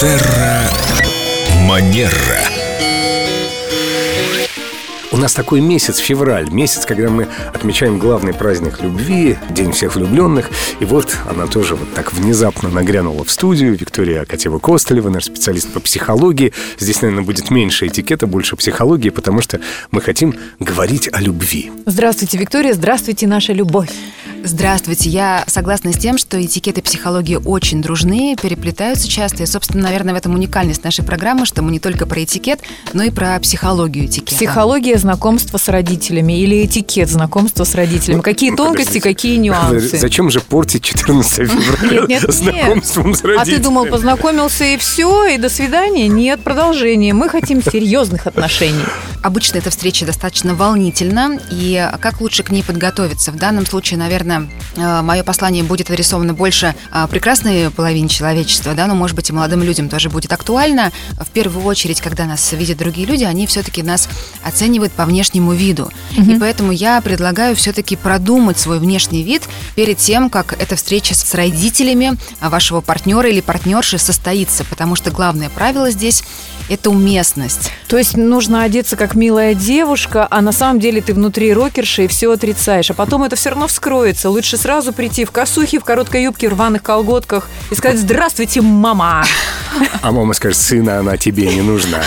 Терра Манера. У нас такой месяц, февраль, месяц, когда мы отмечаем главный праздник любви, День всех влюбленных. И вот она тоже вот так внезапно нагрянула в студию. Виктория Акатьева-Костолева, наш специалист по психологии. Здесь, наверное, будет меньше этикета, больше психологии, потому что мы хотим говорить о любви. Здравствуйте, Виктория, здравствуйте, наша любовь. Здравствуйте. Я согласна с тем, что этикет и психология очень дружны, переплетаются часто. И, собственно, наверное, в этом уникальность нашей программы, что мы не только про этикет, но и про психологию этикета. Психология знакомства с родителями или этикет знакомства с родителями. Какие Ну, тонкости, подождите. какие нюансы. Зачем же портить 14 февраля Нет, нет, нет. знакомством с А родителями? ты думал, познакомился и все, и до свидания? Нет, продолжение. Мы хотим серьезных отношений. Обычно эта встреча достаточно волнительна, и как лучше к ней подготовиться? В данном случае, наверное, мое послание будет адресовано больше а, прекрасной половине человечества, да, но, может быть, и молодым людям тоже будет актуально. В первую очередь, когда нас видят другие люди, они все-таки нас оценивают по внешнему виду. И поэтому я предлагаю все-таки продумать свой внешний вид перед тем, как эта встреча с родителями вашего партнера или партнерши состоится, потому что главное правило здесь – это уместность. То есть нужно одеться как милая девушка, а на самом деле ты внутри рокерша и все отрицаешь. А потом это все равно вскроется. Лучше сразу прийти в косухе, в короткой юбке, в рваных колготках и сказать «Здравствуйте, мама!» А мама скажет, сына, она тебе не нужна.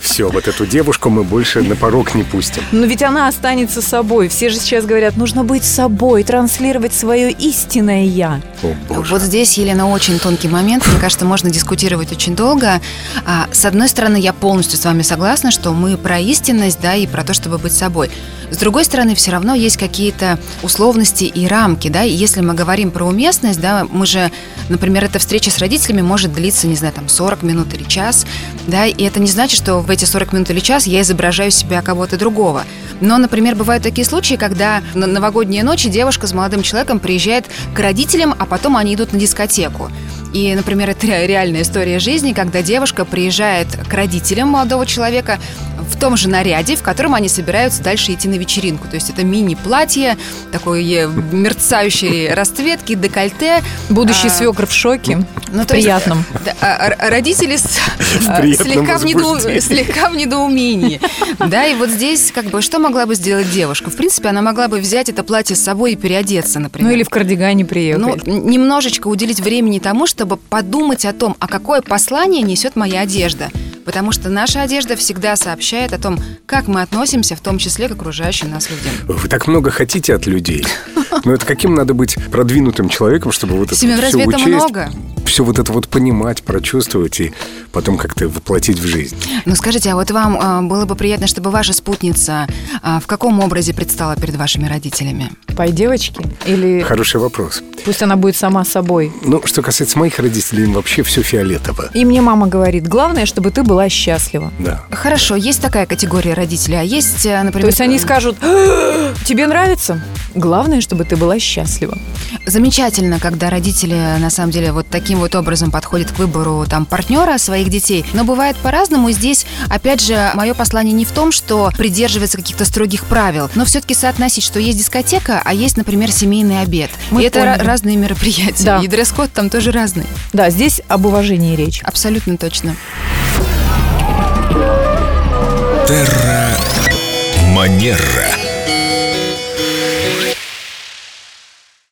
Все, вот эту девушку мы больше на порог не пустим. Но ведь она останется собой. Все же сейчас говорят, нужно быть собой, транслировать свое истинное «я». О, боже. Вот здесь, Елена, очень тонкий момент. Мне кажется, можно дискутировать очень долго. А, С одной стороны, я полностью с вами согласна, что мы про истинность, да, и про то, чтобы быть собой. С другой стороны, все равно есть какие-то условности и рамки, да, и если мы говорим про уместность, да, мы же, например, эта встреча с родителями может длиться, не знаю, там 40 минут или час, да, и это не значит, что в эти 40 минут или час я изображаю себя кого-то другого. Но, например, бывают такие случаи, когда на новогодние ночи девушка с молодым человеком приезжает к родителям, а потом они идут на дискотеку. И, например, это ре- реальная история жизни, когда девушка приезжает к родителям молодого человека в том же наряде, в котором они собираются дальше идти на вечеринку. То есть это мини-платье, такой э, мерцающей расцветки, декольте. Будущий А, свекр в шоке. ну, в то есть, приятном. да, а, родители с- а, приятном слегка, в недоу- возбуждении. слегка в недоумении. Да, и вот здесь как бы что могла бы сделать девушка? В принципе, она могла бы взять это платье с собой и переодеться, например. Ну или в кардигане приехать. Ну, немножечко уделить времени тому, чтобы подумать о том, а какое послание несет моя одежда. Потому что наша одежда всегда сообщает о том, как мы относимся, в том числе к окружающим нас людям. Вы так много хотите от людей. Но это каким надо быть продвинутым человеком, чтобы вот это Семен, все разве это учесть, много? все вот это вот понимать, прочувствовать и потом как-то воплотить в жизнь. Ну скажите, а вот вам а, было бы приятно, чтобы ваша спутница а, в каком образе предстала перед вашими родителями? Пой девочки? Или Хороший вопрос. Пусть она будет сама собой? Ну, что касается моих родителей, им вообще все фиолетово. И мне мама говорит, главное, чтобы ты была счастлива. Да. Хорошо, есть такая категория родителей, а есть, а, например... То есть они скажут, «А, тебе нравится? Главное, чтобы ты была счастлива. Замечательно, когда родители на самом деле вот таким вот образом подходят к выбору там партнера своих детей, но бывает по-разному. Здесь, опять же, мое послание не в том, что придерживаться каких-то строгих правил, но все-таки соотносить, что есть дискотека, а есть, например, семейный обед. Мы и это поняли. Ра- разные мероприятия. Да. И дресс-код там тоже разный. Да, здесь об уважении речь. Абсолютно точно. Терра Манера.